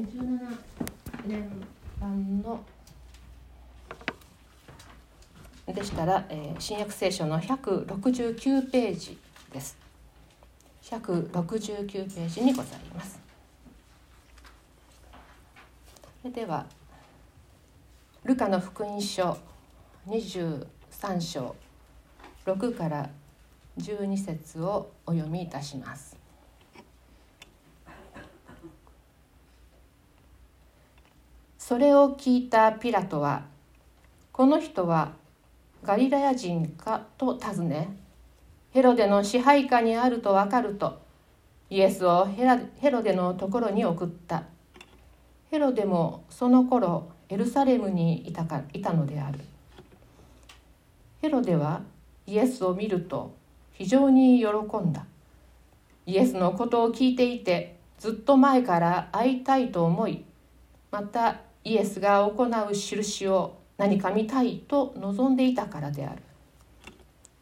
2017年版のでしたら、えー、新約聖書の169ページです。169ページにございます。それではルカの福音書23章6から12節をお読みいたします。それを聞いたピラトはこの人はガリラヤ人かと尋ねヘロデの支配下にあると分かるとイエスをヘロデのところに送った。ヘロデもその頃エルサレムにいたかいたのである。ヘロデはイエスを見ると非常に喜んだ。イエスのことを聞いていてずっと前から会いたいと思いまたイエスが行う印を何か見たいと望んでいたからである。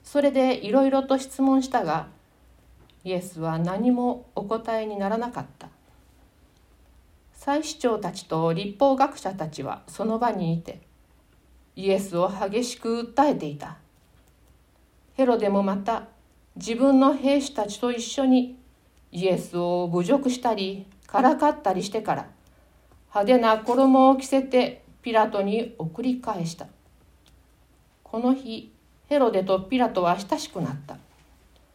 それでいろいろと質問したがイエスは何もお答えにならなかった。祭司長たちと立法学者たちはその場にいてイエスを激しく訴えていた。ヘロデもまた自分の兵士たちと一緒にイエスを侮辱したりからかったりしてから派手な衣を着せてピラトに送り返した。この日ヘロデとピラトは親しくなった。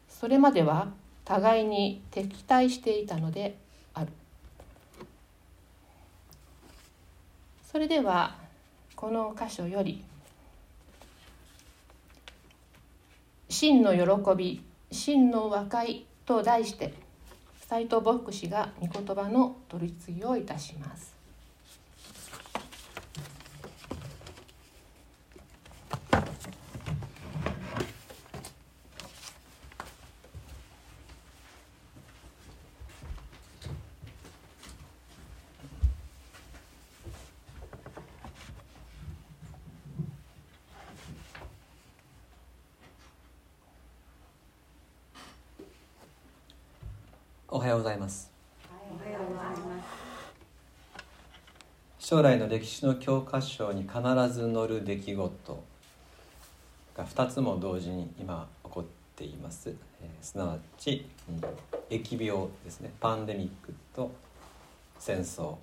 それまでは互いに敵対していたのである。それではこの箇所より「真の喜び真の和解」と題して斉藤牧師が御言葉の取り次ぎをいたします。おはようございます。将来の歴史の教科書に必ず載る出来事が2つも同時に今起こっています、えー、すなわち、うん、疫病ですね。パンデミックと戦争。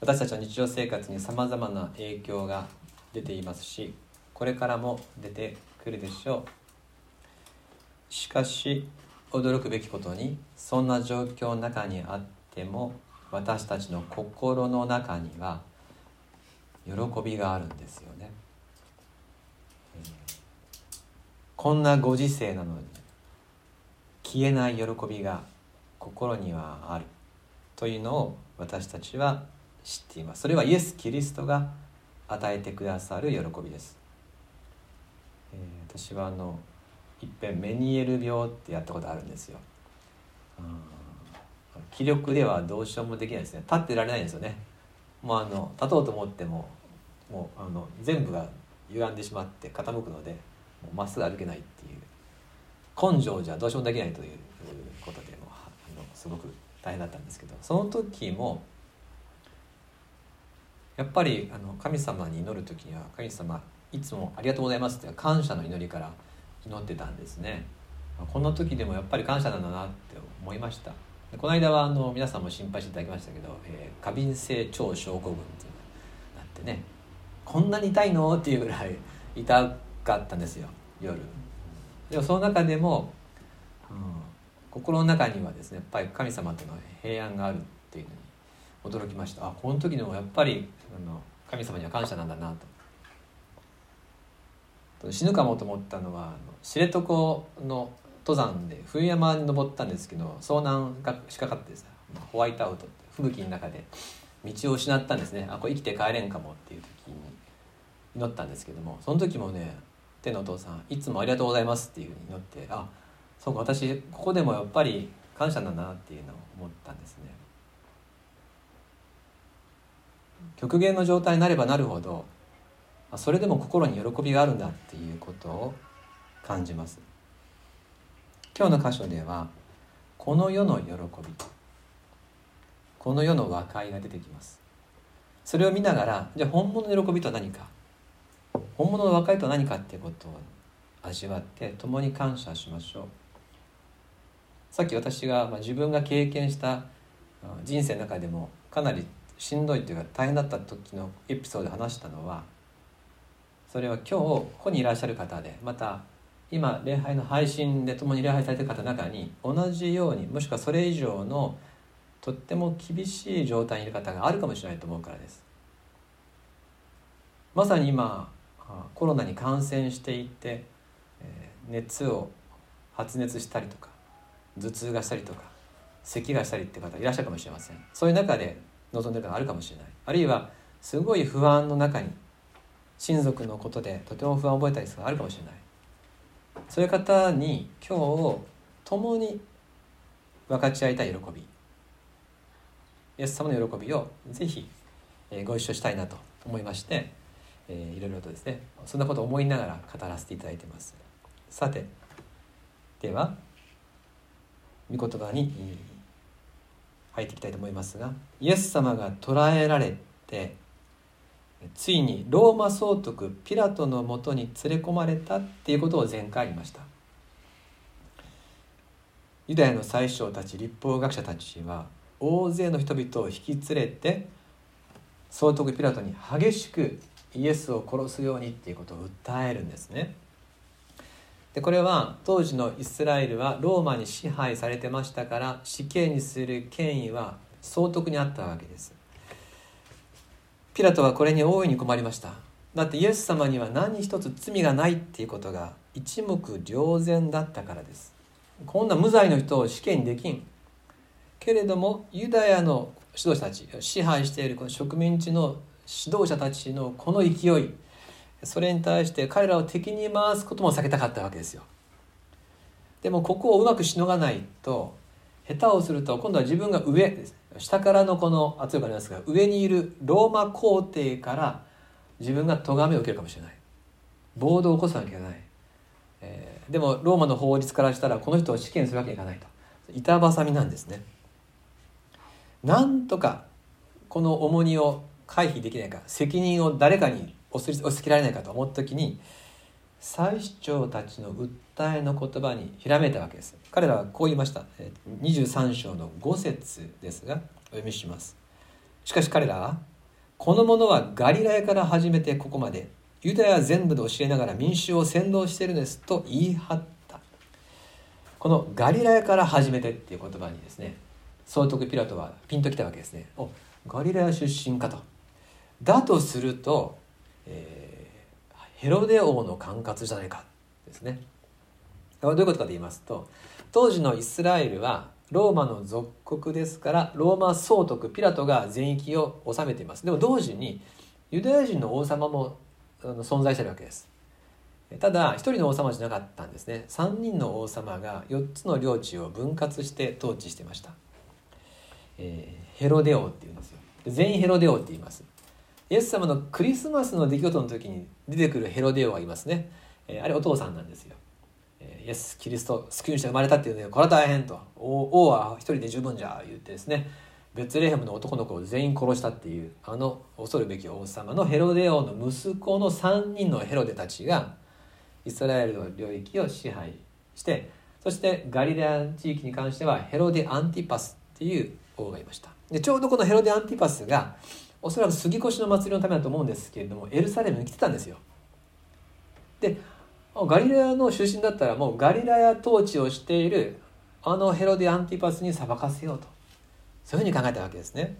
私たちの日常生活にさまざまな影響が出ていますしこれからも出てくるでしょう。しかし驚くべきことにそんな状況の中にあっても私たちの心の中には喜びがあるんですよね。こんなご時世なのに消えない喜びが心にはあるというのを私たちは知っていますそれはイエス・キリストが与えてくださる喜びです、えー、私はあのいっぺんメニエル病ってやったことあるんですよ、気力ではどうしようもできないですね。立ってられないんですよね。もうあの立とうと思ってももうあの全部が歪んでしまって傾くのでまっすぐ歩けないっていう。根性じゃどうしようもできないということでもあのすごく大変だったんですけど。その時もやっぱりあの神様に祈る時には神様いつもありがとうございますって感謝の祈りから祈ってたんですね。この時でもやっぱり感謝なんだなって思いました。この間はあの皆さんも心配していただきましたけど、えー、過敏性腸症候群っていうなってねこんなに痛いのっていうぐらい痛かったんですよ夜。でもその中でも、うん、心の中にはですねやっぱり神様との平安があるっていうのに驚きました。あこの時でもやっぱりあの神様には感謝なんだなと。死ぬかもと思ったのは知床の登山で冬山に登ったんですけど遭難がしかかってさホワイトアウトって吹雪の中で道を失ったんですね。あこれ生きて帰れんかもっていう時に祈ったんですけどもその時もね天のお父さんいつもありがとうございますっていうふうに祈ってあそうか私ここでもやっぱり感謝なんだなっていうのを思ったんですね。極限の状態になればなるほどそれでも心に喜びがあるんだっていうことを感じます。今日の箇所ではこの世の喜びこの世の和解が出てきます。それを見ながらじゃあ本物の喜びとは何か？本物の和解とは何かっていうことを味わって共に感謝しましょう。さっき私が、まあ、自分が経験した人生の中でもかなりしんどいというか大変だった時のエピソードで話したのはそれは今日ここにいらっしゃる方でまた今礼拝の配信で共に礼拝されてる方の中に同じようにもしくはそれ以上のとっても厳しい状態にいる方があるかもしれないと思うからです。まさに今コロナに感染していて熱を発熱したりとか頭痛がしたりとか咳がしたりって方いらっしゃるかもしれません。そういう中で望んでる方があるかもしれない。あるいはすごい不安の中に親族のことでとても不安を覚えたりするあるかもしれない。そういう方に今日共に分かち合いたい喜びイエス様の喜びをぜひご一緒したいなと思いまして、えー、いろいろとですねそんなことを思いながら語らせていただいてます。さてでは御言葉に入っていきたいと思いますがイエス様が捕らえられてついにローマ総督ピラトのもとに連れ込まれたっていうことを前回言いました。ユダヤの宰相たち立法学者たちは大勢の人々を引き連れて総督ピラトに激しくイエスを殺すようにっていうことを訴えるんですね。でこれは当時のイスラエルはローマに支配されてましたから死刑にする権威は総督にあったわけです。ピラトはこれに大いに困りました。だってイエス様には何一つ罪がないっていうことが一目瞭然だったからです。こんな無罪の人を死刑にできん。けれどもユダヤの指導者たち支配しているこの植民地の指導者たちのこの勢いそれに対して彼らを敵に回すことも避けたかったわけですよ。でもここをうまくしのがないと下手をすると今度は自分が上です。下からのこの圧力ありますが上にいるローマ皇帝から自分が咎めを受けるかもしれない。暴動を起こさなきゃいけない、えー、でもローマの法律からしたらこの人を死刑するわけにいかないと。板挟みなんですね。なんとかこの重荷を回避できないか責任を誰かに押し付けられないかと思った時に祭司長たちの訴えの言葉にひらめいたわけです。彼らはこう言いました。23章の5節ですがお読みします。しかし彼らはこの者はガリラヤから始めてここまでユダヤ全部で教えながら民衆を扇動しているんですと言い張った。このガリラヤから始めてっていう言葉にですね総督ピラトはピンときたわけですね。おガリラヤ出身かと。だとするとえー、ヘロデ王の管轄じゃないかですね。どういうことかと言いますと当時のイスラエルはローマの属国ですからローマ総督ピラトが全域を治めています。でも同時にユダヤ人の王様も存在してるわけです。ただ一人の王様じゃなかったんですね。3人の王様が4つの領地を分割して統治してました、えー、ヘロデ王っていうんですよ。全員ヘロデ王って言います。イエス様のクリスマスの出来事の時に出てくるヘロデオがいますね、あれお父さんなんですよ、イエス・キリスト救い主が生まれたっていうのでこれは大変と。王は一人で十分じゃ言ってですね。ベツレヘムの男の子を全員殺したっていうあの恐るべき王様のヘロデ王の息子の3人のヘロデたちがイスラエルの領域を支配してそしてガリレア地域に関してはヘロデ・アンティパスっていう王がいました。でちょうどこのヘロデ・アンティパスがおそらく杉越の祭りのためだと思うんですけれどもエルサレムに来てたんですよ。でガリラヤの出身だったらもうガリラヤ統治をしているあのヘロデ・アンティパスに裁かせようと。そういうふうに考えたわけですね。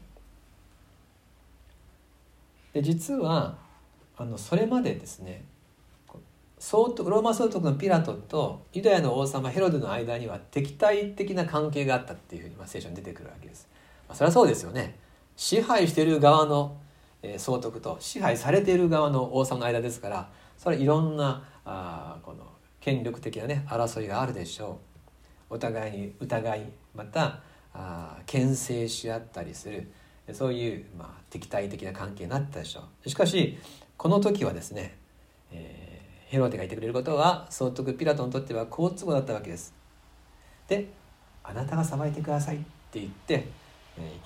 で実はあのそれまでですね総督ローマ総督のピラトとユダヤの王様ヘロデの間には敵対的な関係があったっていうふうに、まあ、聖書に出てくるわけです、まあ、それはそうですよね。支配している側の総督と支配されている側の王様の間ですからそれいろんなあこの権力的なね争いがあるでしょう。お互いに疑いまたあ牽制し合ったりする。そういう、まあ、敵対的な関係になったでしょう。しかしこの時はですね、えー、ヘロデが言ってくれることは総督ピラトにとっては好都合だったわけです。であなたが裁いてくださいって言って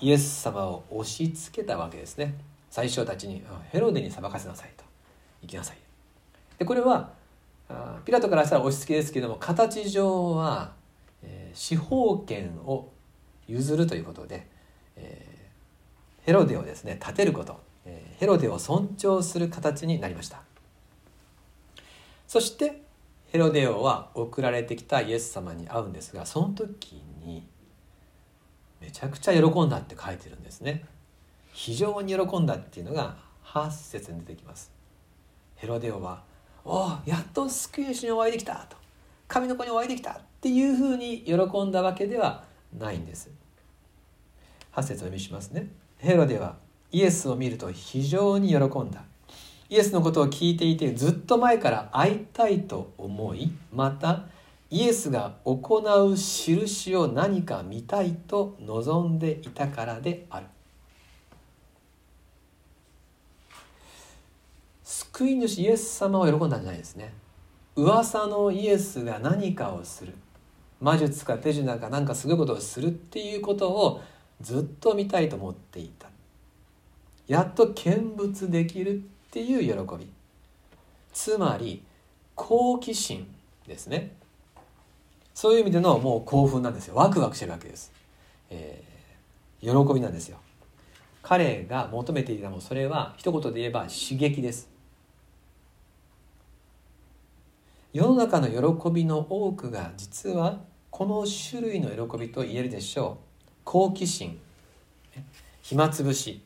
イエス様を押し付けたわけですね。最初たちにヘロデに裁かせなさいと。行きなさい。でこれはピラトからしたら押し付けですけども形上は、え、司法権を譲るということで、え、ヘロデをですね立てること、え、ヘロデを尊重する形になりました。そしてヘロデ王は送られてきたイエス様に会うんですがその時にめちゃくちゃ喜んだって書いてるんですね。非常に喜んだっていうのが8節に出てきます。ヘロデ王は「おおやっと救い主にお会いできた」と「神の子にお会いできた」っていうふうに喜んだわけではないんです。8節を読みしますね。ヘロデはイエスを見ると非常に喜んだ。イエスのことを聞いていてずっと前から会いたいと思いまたイエスが行う印を何か見たいと望んでいたからである。救い主イエス様を喜んだんじゃないですね。噂のイエスが何かをする。魔術か手品か何かすごいことをするっていうことをずっと見たいと思っていた。やっと見物できるっていう喜び。つまり好奇心ですね。そういう意味でのもう興奮なんですよ。ワクワクしてるわけです、えー、喜びなんですよ。彼が求めていたものそれは一言で言えば刺激です。世の中の喜びの多くが実はこの種類の喜びと言えるでしょう。好奇心。暇つぶし。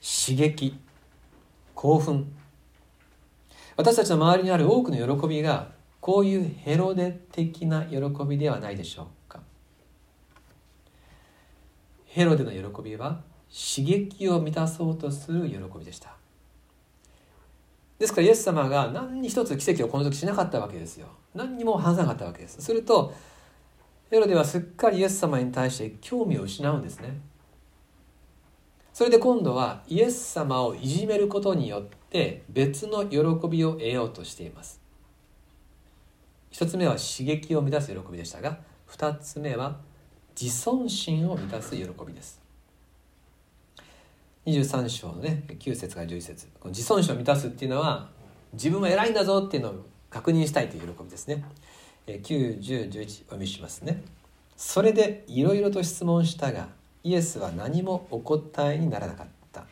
刺激。興奮。私たちの周りにある多くの喜びがこういうヘロデ的な喜びではないでしょうか。ヘロデの喜びは刺激を満たそうとする喜びでした。ですからイエス様が何に一つ奇跡をこの時しなかったわけですよ。何にも話さなかったわけです。するとヘロデはすっかりイエス様に対して興味を失うんですね。それで今度はイエス様をいじめることによって別の喜びを得ようとしています。一つ目は刺激を満たす喜びでしたが二つ目は自尊心を満たす喜びです。23章のね9節から11節。この自尊心を満たすっていうのは自分は偉いんだぞっていうのを確認したいという喜びですね。91011お読みしますね。それでいろいろと質問したがイエスは何もお答えにならなかった。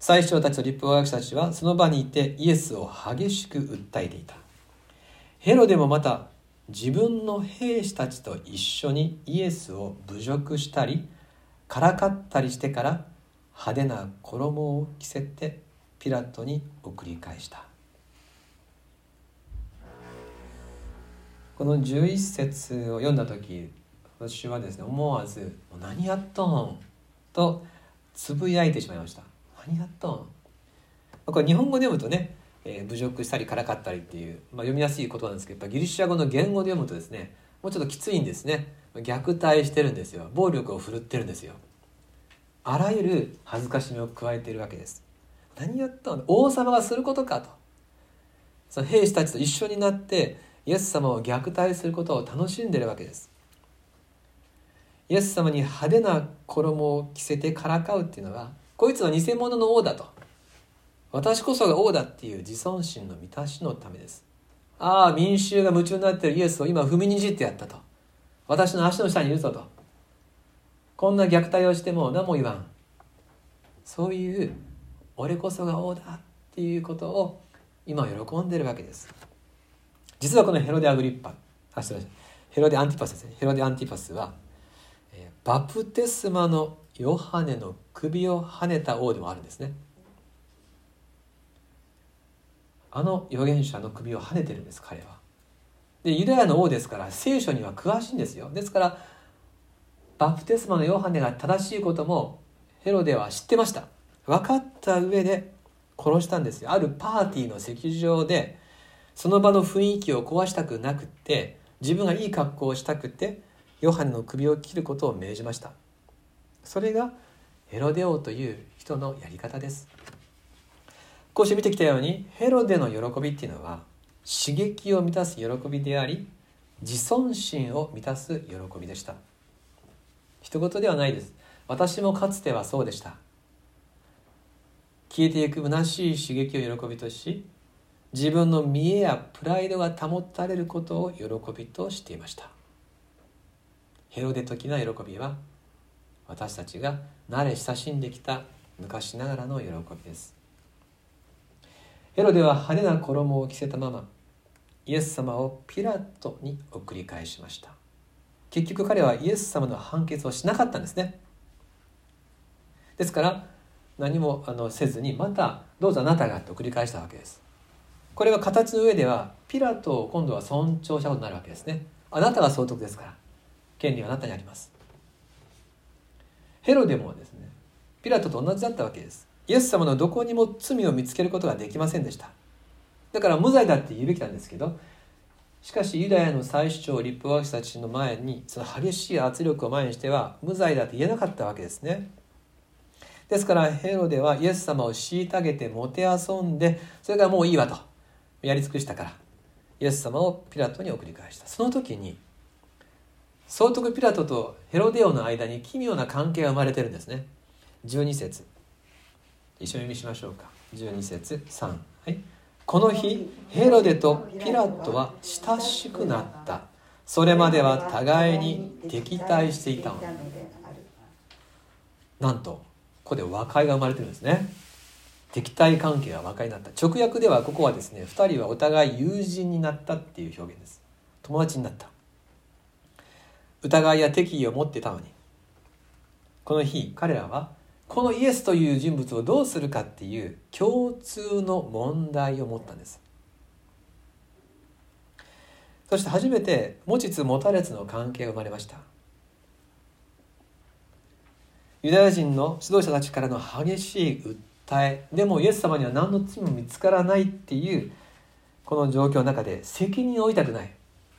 最初たちと立法学者たちはその場にいてイエスを激しく訴えていた。ヘロデもまた自分の兵士たちと一緒にイエスを侮辱したりからかったりしてから派手な衣を着せてピラトに送り返したこの11節を読んだ時私はですね思わず「何やっとん?」とつぶやいてしまいました「何やっとん?」これ日本語で読むとね、えー、侮辱したりからかったりっていう、まあ、読みやすい言葉なんですけどやっぱギリシャ語の言語で読むとですねもうちょっときついんですね。虐待してるんですよ。暴力を振るってるんですよ。あらゆる恥ずかしみを加えているわけです。何やったの王様がすることかと。その兵士たちと一緒になってイエス様を虐待することを楽しんでるわけです。イエス様に派手な衣を着せてからかうっていうのはこいつは偽物の王だと。私こそが王だっていう自尊心の満たしのためです。ああ民衆が夢中になっているイエスを今踏みにじってやったと。私の足の下にいるぞと。こんな虐待をしても何も言わん。そういう俺こそが王だっていうことを今喜んでるわけです。実はこのヘロデ・アグリッパあ失礼ヘロデ・アンティパスですね。ヘロデ・アンティパスは、えー、バプテスマのヨハネの首をはねた王でもあるんですね。あの預言者の首をはねてるんです彼は。でユダヤの王ですから聖書には詳しいんですよ。ですからバプテスマのヨハネが正しいこともヘロデは知ってました。分かった上で殺したんですよ。あるパーティーの席上でその場の雰囲気を壊したくなくって自分がいい格好をしたくてヨハネの首を切ることを命じました。それがヘロデ王という人のやり方です。こうして見てきたようにヘロデの喜びっていうのは刺激を満たす喜びであり自尊心を満たす喜びでした。一言ではないです。私もかつてはそうでした。消えていく虚しい刺激を喜びとし自分の見栄やプライドが保たれることを喜びとしていました。ヘロデ的な喜びは私たちが慣れ親しんできた昔ながらの喜びです。ヘロデは派手な衣を着せたままイエス様をピラトに送り返しました。結局彼はイエス様の判決をしなかったんですね。ですから何もあのせずにまたどうぞあなたがと繰り返したわけです。これは形の上ではピラトを今度は尊重したことになるわけですね。あなたが総督ですから権利はあなたにあります。ヘロデもですねピラトと同じだったわけです。イエス様のどこにも罪を見つけることができませんでした。だから無罪だって言うべきなんですけどしかしユダヤの最主張立法学者たちの前にその激しい圧力を前にしては無罪だって言えなかったわけですね。ですからヘロデはイエス様を虐げてもてあそんでそれからもういいわと。やり尽くしたから。イエス様をピラトに送り返した。その時に総督ピラトとヘロデオの間に奇妙な関係が生まれてるんですね。12節。一緒に読みしましょうか。12節3はい。この日ヘロデとピラトは親しくなった。それまでは互いに敵対していたの。なんとここで和解が生まれてるんですね。敵対関係が和解になった。直訳ではここはですね2人はお互い友人になったっていう表現です。友達になった。疑いや敵意を持ってたのに。この日彼らはこのイエスという人物をどうするかっていう共通の問題を持ったんです。そして初めて持ちつ持たれつの関係が生まれました。ユダヤ人の指導者たちからの激しい訴え。でもイエス様には何の罪も見つからないっていうこの状況の中で責任を負いたくない。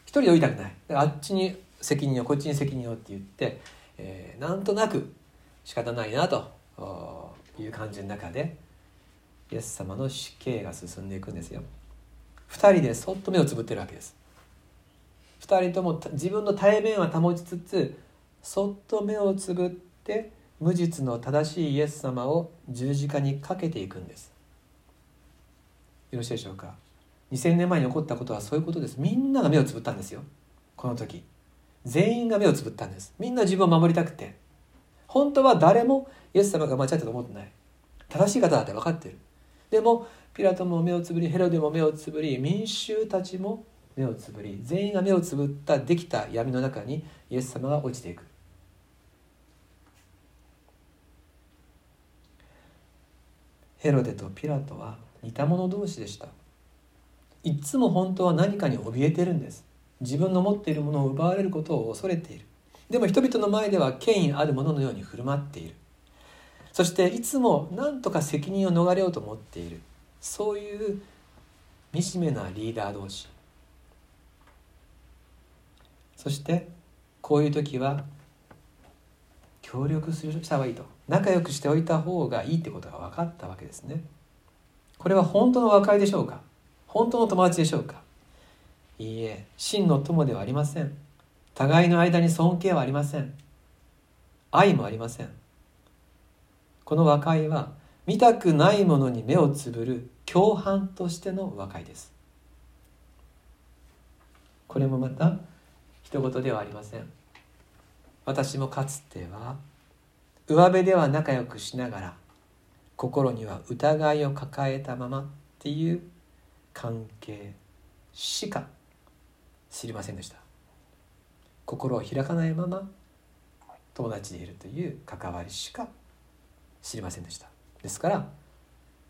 一人で負いたくない。あっちに責任をこっちに責任をって言って、えー、なんとなく仕方ないなと。いう感じの中でイエス様の死刑が進んでいくんですよ。2人でそっと目をつぶってるわけです。2人とも自分の対面は保ちつつそっと目をつぶって無実の正しいイエス様を十字架にかけていくんです。よろしいでしょうか。2000年前に起こったことはそういうことです。みんなが目をつぶったんですよ。この時。全員が目をつぶったんです。みんな自分を守りたくて。本当は誰もイエス様が間違ったと思ってない。正しい方だって分かってる。でもピラトも目をつぶりヘロデも目をつぶり民衆たちも目をつぶり全員が目をつぶったできた闇の中にイエス様が落ちていく。ヘロデとピラトは似た者同士でした。いつも本当は何かに怯えてるんです。自分の持っているものを奪われることを恐れている。でも人々の前では権威あるもののように振る舞っている。そしていつも何とか責任を逃れようと思っている。そういう惨めなリーダー同士。そしてこういう時は協力するした方がいいと。仲良くしておいた方がいいってことが分かったわけですね。これは本当の和解でしょうか？本当の友達でしょうか？いいえ真の友ではありません。互いの間に尊敬はありません。愛もありません。この和解は見たくないものに目をつぶる共犯としての和解です。これもまた一言ではありません。私もかつては上辺では仲良くしながら心には疑いを抱えたままっていう関係しか知りませんでした。心を開かないまま友達でいるという関わりしか知りませんでした。ですから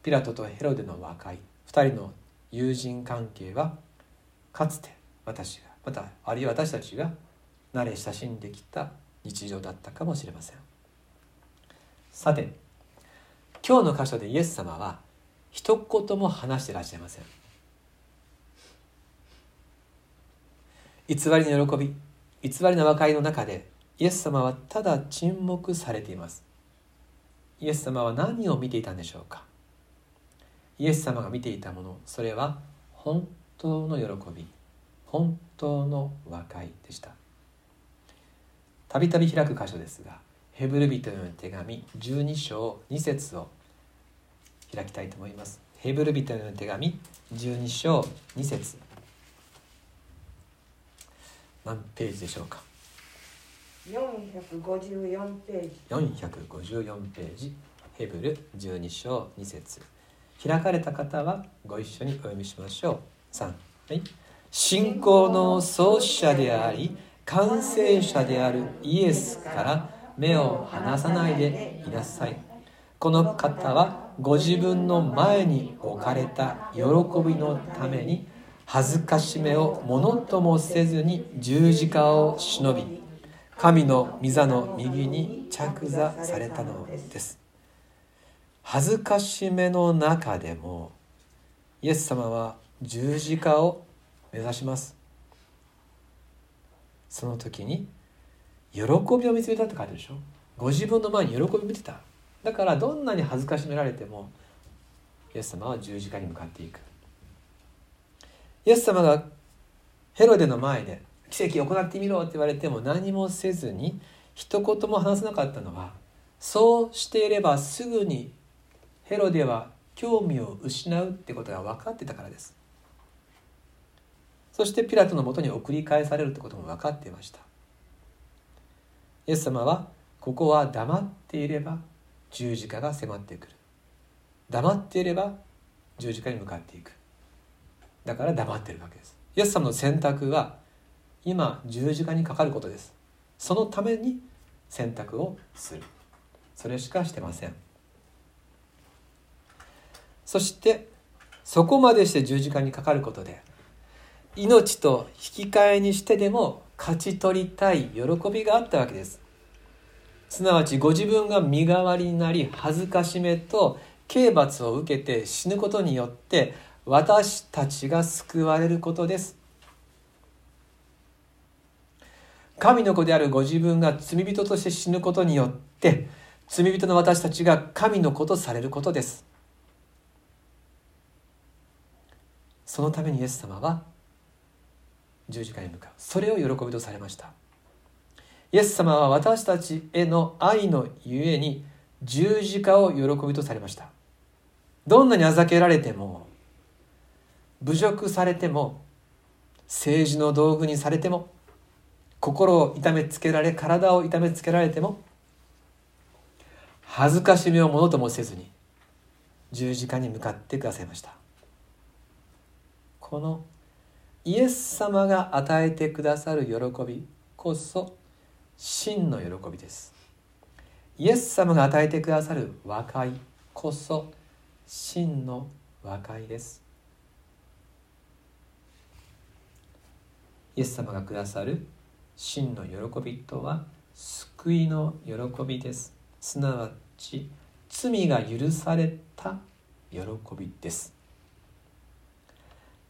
ピラトとヘロデの和解2人の友人関係はかつて私がまたあるいは私たちが慣れ親しんできた日常だったかもしれません。さて今日の箇所でイエス様は一言も話していらっしゃいません。偽りの喜び偽りの和解の中でイエス様はただ沈黙されています。イエス様は何を見ていたんでしょうか？イエス様が見ていたものそれは本当の喜び本当の和解でした。たびたび開く箇所ですがヘブル人への手紙12章2節を開きたいと思います。ヘブル人への手紙12章2節。何ページでしょうか？454ページ。454ページ。ヘブル12章2節。開かれた方はご一緒にお読みしましょう。3はい。信仰の創始者であり完成者であるイエスから目を離さないでいなさい。この方はご自分の前に置かれた喜びのために恥ずかしめをものともせずに十字架を忍び神の御座の右に着座されたのです。恥ずかしめの中でもイエス様は十字架を目指します。その時に喜びを見つめたって書いてるでしょ。ご自分の前に喜びを見てた。だからどんなに恥ずかしめられてもイエス様は十字架に向かっていく。イエス様がヘロデの前で奇跡を行ってみろって言われても何もせずに一言も話さなかったのはそうしていればすぐにヘロデは興味を失うってことが分かってたからです。そしてピラトのもとに送り返されるってことも分かっていました。イエス様はここは黙っていれば十字架が迫ってくる。黙っていれば十字架に向かっていく。だから黙ってるわけです。イエス様の選択は今十字架にかかることです。そのために選択をする。それしかしてません。そしてそこまでして十字架にかかることで命と引き換えにしてでも勝ち取りたい喜びがあったわけです。すなわちご自分が身代わりになり恥ずかしめと刑罰を受けて死ぬことによって私たちが救われることです。神の子であるご自分が罪人として死ぬことによって罪人の私たちが神の子とされることです。そのためにイエス様は十字架に向かう。それを喜びとされました。イエス様は私たちへの愛のゆえに十字架を喜びとされました。どんなにあざけられても侮辱されても政治の道具にされても心を痛めつけられ体を痛めつけられても恥ずかしみをものともせずに十字架に向かってくださいました。このイエス様が与えてくださる喜びこそ真の喜びです。イエス様が与えてくださる和解こそ真の和解です。イエス様がくださる真の喜びとは救いの喜びです。すなわち罪が許された喜びです。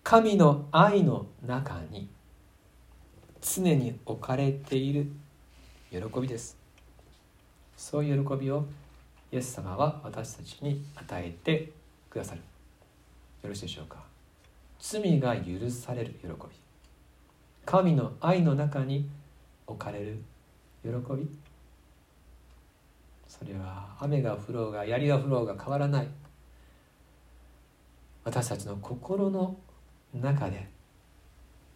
神の愛の中に常に置かれている喜びです。そういう喜びをイエス様は私たちに与えてくださる。よろしいでしょうか。罪が許される喜び。神の愛の中に置かれる喜び？それは雨が降ろうが槍が降ろうが変わらない。私たちの心の中で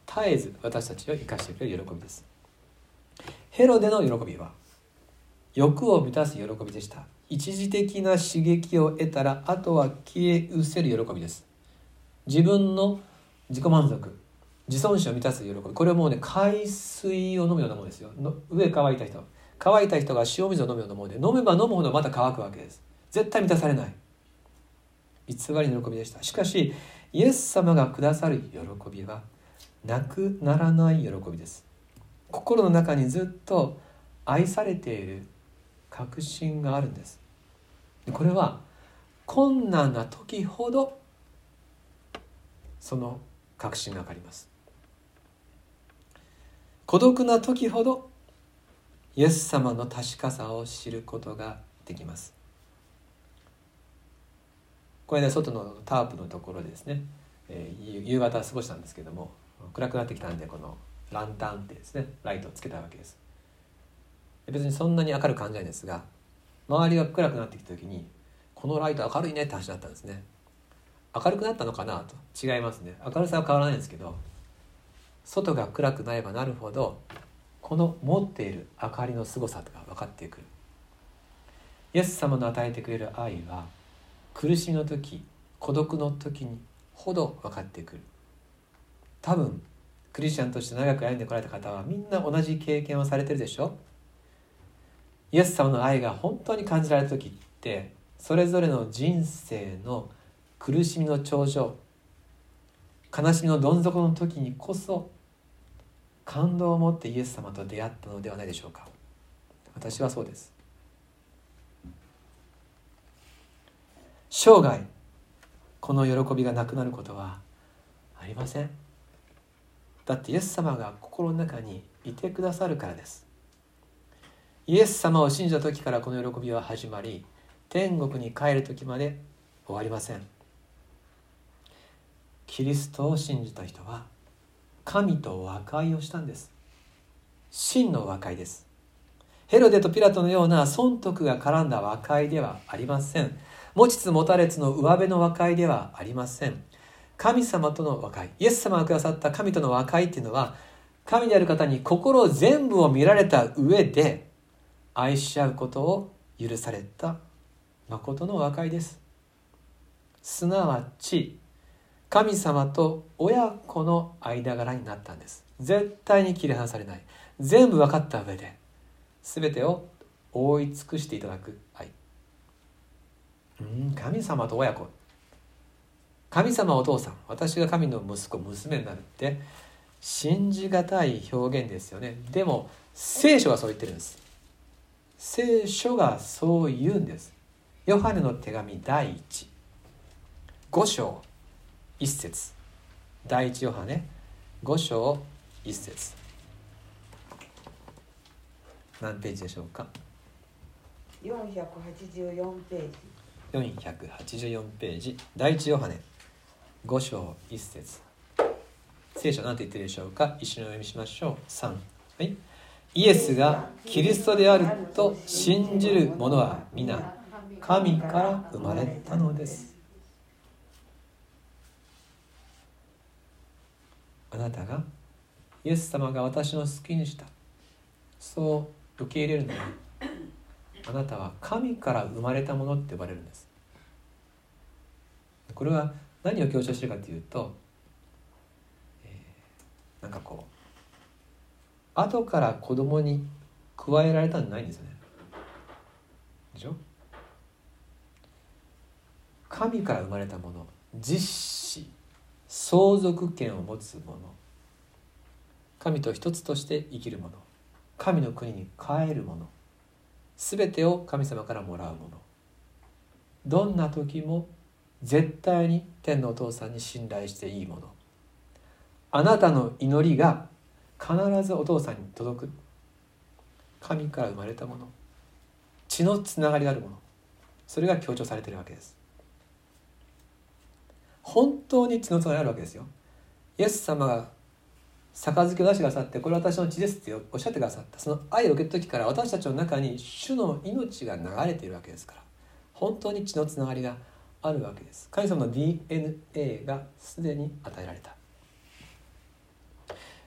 絶えず私たちを生かしてくれる喜びです。ヘロデの喜びは欲を満たす喜びでした。一時的な刺激を得たらあとは消え失せる喜びです。自分の自己満足自尊心を満たす喜び。これはもうね海水を飲むようなものですよ。の上乾いた人。乾いた人が塩水を飲むようなもので飲めば飲むほどまた乾くわけです。絶対満たされない。偽りの喜びでした。しかしイエス様がくださる喜びはなくならない喜びです。心の中にずっと愛されている確信があるんです。これは困難な時ほどその確信がかります。孤独な時ほどイエス様の確かさを知ることができます。これね外のタープのところでですね、えー、夕方過ごしたんですけども暗くなってきたんでこのランタンってですねライトをつけたわけです。別にそんなに明るく感じないんですが周りが暗くなってきた時にこのライト明るいねって話だったんですね。明るくなったのかなと違いますね。明るさは変わらないんですけど外が暗くなればなるほどこの持っている明かりの凄さが分かってくる。イエス様の与えてくれる愛は苦しみの時孤独の時にほど分かってくる。多分クリスチャンとして長く歩んでこられた方はみんな同じ経験をされてるでしょ。イエス様の愛が本当に感じられた時ってそれぞれの人生の苦しみの頂上悲しみのどん底の時にこそ感動を持ってイエス様と出会ったのではないでしょうか。私はそうです。生涯この喜びがなくなることはありません。だってイエス様が心の中にいてくださるからです。イエス様を信じた時からこの喜びは始まり天国に帰る時まで終わりません。キリストを信じた人は神と和解をしたんです。真の和解です。ヘロデとピラトのような損得が絡んだ和解ではありません。持ちつ持たれつの上辺の和解ではありません。神様との和解。イエス様がくださった神との和解っていうのは神である方に心全部を見られた上で愛し合うことを許された誠の和解です。すなわち神様と親子の間柄になったんです。絶対に切り離されない。全部分かった上で全てを覆い尽くしていただく愛。うん神様と親子。神様お父さん。私が神の息子娘になるって信じがたい表現ですよね。でも聖書がそう言ってるんです。聖書がそう言うんです。ヨハネの手紙第15章。一節。第一ヨハネ五章一節。何ページでしょうか？484ページ。484ページ。第一ヨハネ五章一節。聖書何て言ってるでしょうか？一緒にお読みしましょう。3はい。イエスがキリストであると信じる者は皆神から生まれたのですあなたがイエス様が私の好きにした。そう受け入れるのはあなたは神から生まれたものって呼ばれるんです。これは何を強調してるかというと、えー、なんかこう後から子供に加えられたんじゃないんですよね。でしょ？神から生まれたもの。実相続権を持つ者。神と一つとして生きる者。神の国に帰る者。全てを神様からもらう者。どんな時も絶対に天のお父さんに信頼していいものあなたの祈りが必ずお父さんに届く。神から生まれたもの血のつながりがあるものそれが強調されてるわけです。本当に血のつがりあるわけですよ。イエス様が杯を出してくださってこれは私の血ですっておっしゃってくださった。その愛を受けた時から私たちの中に主の命が流れているわけですから。本当に血のつながりがあるわけです。神様の DNA がすでに与えられた。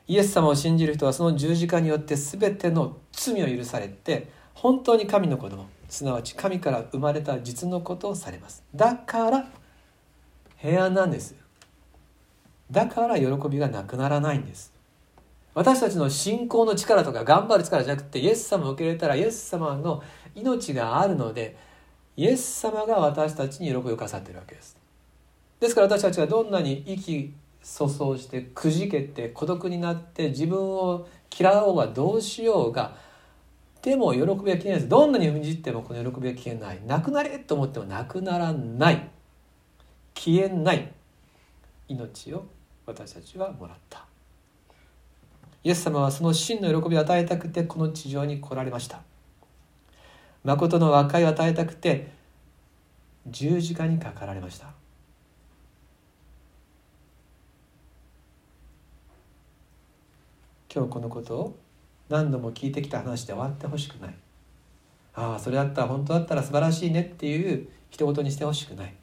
イエス様を信じる人はその十字架によって全ての罪を許されて本当に神の子供すなわち神から生まれた実のことをされます。だから平安なんです。だから喜びがなくならないんです。私たちの信仰の力とか頑張る力じゃなくてイエス様を受け入れたらイエス様の命があるのでイエス様が私たちに喜びをかさっているわけです。ですから私たちがどんなに息粗相してくじけて孤独になって自分を嫌おうがどうしようがでも喜びは消えないです。どんなに踏みにじってもこの喜びは消えない。なくなれと思ってもなくならない。消えない命を私たちはもらった。イエス様はその真の喜びを与えたくてこの地上に来られました。誠の和解を与えたくて十字架にかかられました。今日このことを何度も聞いてきた話で終わってほしくない。ああそれだったら本当だったら素晴らしいねっていう一言にしてほしくない。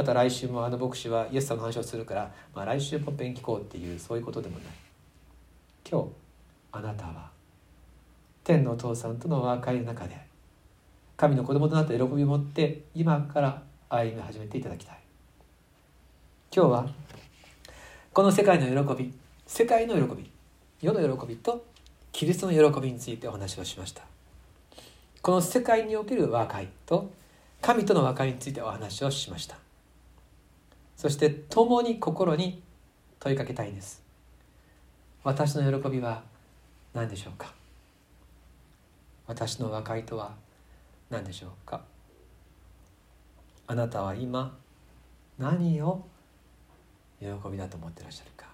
また来週もあの牧師はイエス様の話をするから、まあ、来週も勉聞こうっていうそういうことでもない。今日あなたは天のお父さんとの和解の中で神の子供となった喜びを持って今から歩み始めていただきたい。今日はこの世界の喜び世界の喜び世の喜びとキリストの喜びについてお話をしました。この世界における和解と神との和解についてお話をしました。そして共に心に問いかけたいんです。私の喜びは何でしょうか？私の和解とは何でしょうか？あなたは今何を喜びだと思ってらっしゃるか？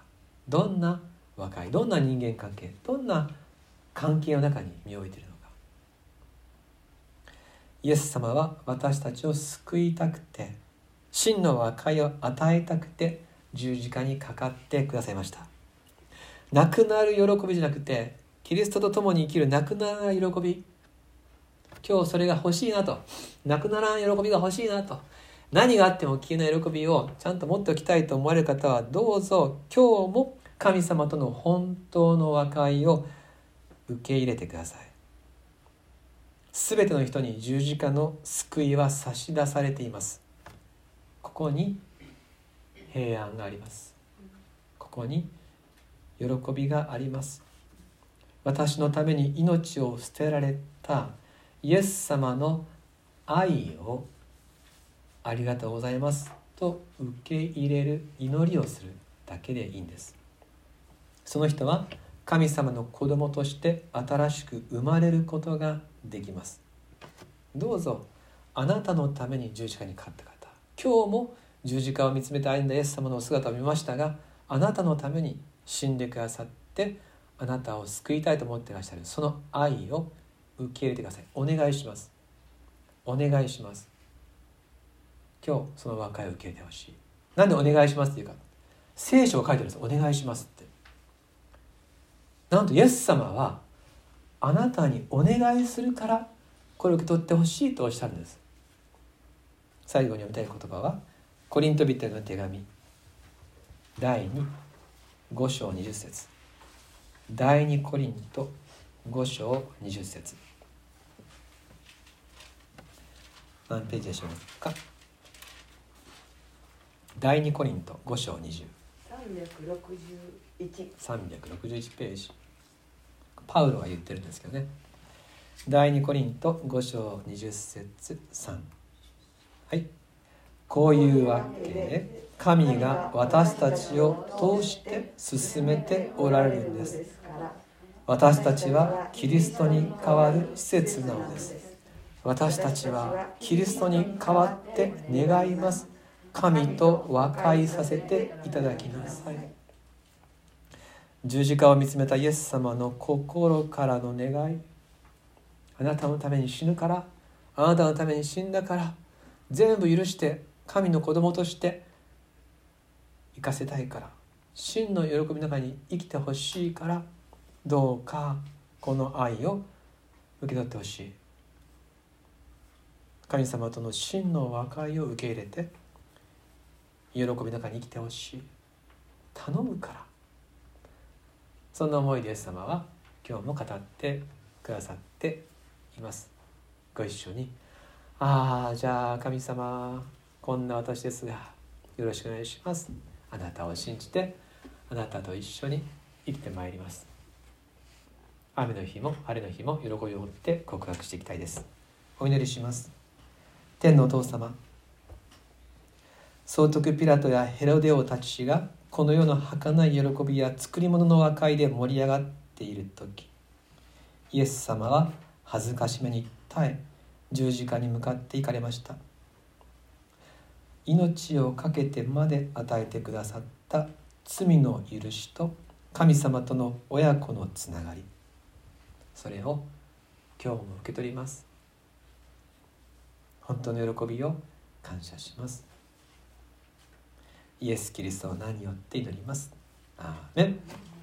どんな和解どんな人間関係どんな関係の中に身を置いているのか？イエス様は私たちを救いたくて真の和解を与えたくて十字架にかかってくださいました。なくなる喜びじゃなくてキリストと共に生きるなくならない喜び。今日それが欲しいなと。なくならない喜びが欲しいなと。何があっても消えない喜びをちゃんと持っておきたいと思われる方はどうぞ今日も神様との本当の和解を受け入れてください。全ての人に十字架の救いは差し出されています。ここに平安があります。ここに喜びがあります。私のために命を捨てられたイエス様の愛をありがとうございます。と受け入れる祈りをするだけでいいんです。その人は神様の子供として新しく生まれることができます。どうぞあなたのために十字架にかかった方今日も十字架を見つめて歩んだイエス様のお姿を見ましたがあなたのために死んでくださってあなたを救いたいと思ってらっしゃる。その愛を受け入れてください。お願いします。お願いします。今日その和解を受け入れてほしい。なんでお願いしますっていうか。聖書が書いてるんです。お願いしますって。なんとイエス様はあなたにお願いするからこれを受け取ってほしいとおっしゃるんです。最後に読みたい言葉はコリントビットの手紙。第25章20節。第2コリント5章20節。何ページでしょうか？第2コリント5章20 361ページ。パウロが言ってるんですけどね。第2コリント5章20節3はい。こういうわけで神が私たちを通して進めておられるんです。私たちはキリストに代わる施設なのです。私たちはキリストに代わって願います。神と和解させていただきなさい。十字架を見つめたイエス様の心からの願い。あなたのために死ぬからあなたのために死んだから全部許して神の子供として生かせたいから真の喜びの中に生きてほしいからどうかこの愛を受け取ってほしい。神様との真の和解を受け入れて喜びの中に生きてほしい。頼むから。そんな思いでイエス様は今日も語ってくださっています。ご一緒に「ああじゃあ神様こんな私ですがよろしくお願いします」あなたを信じてあなたと一緒に生きてまいります。雨の日も晴れの日も喜びを持って告白していきたいです。お祈りします。天のお父様総督ピラトやヘロデオたちがこの世の儚い喜びや作り物の和解で盛り上がっている時イエス様は恥ずかしめに耐え十字架に向かって行かれました。命を懸けてまで与えてくださった罪の許しと神様との親子のつながり。それを今日も受け取ります。本当の喜びを感謝します。イエス・キリストの名によって祈ります。アーメン。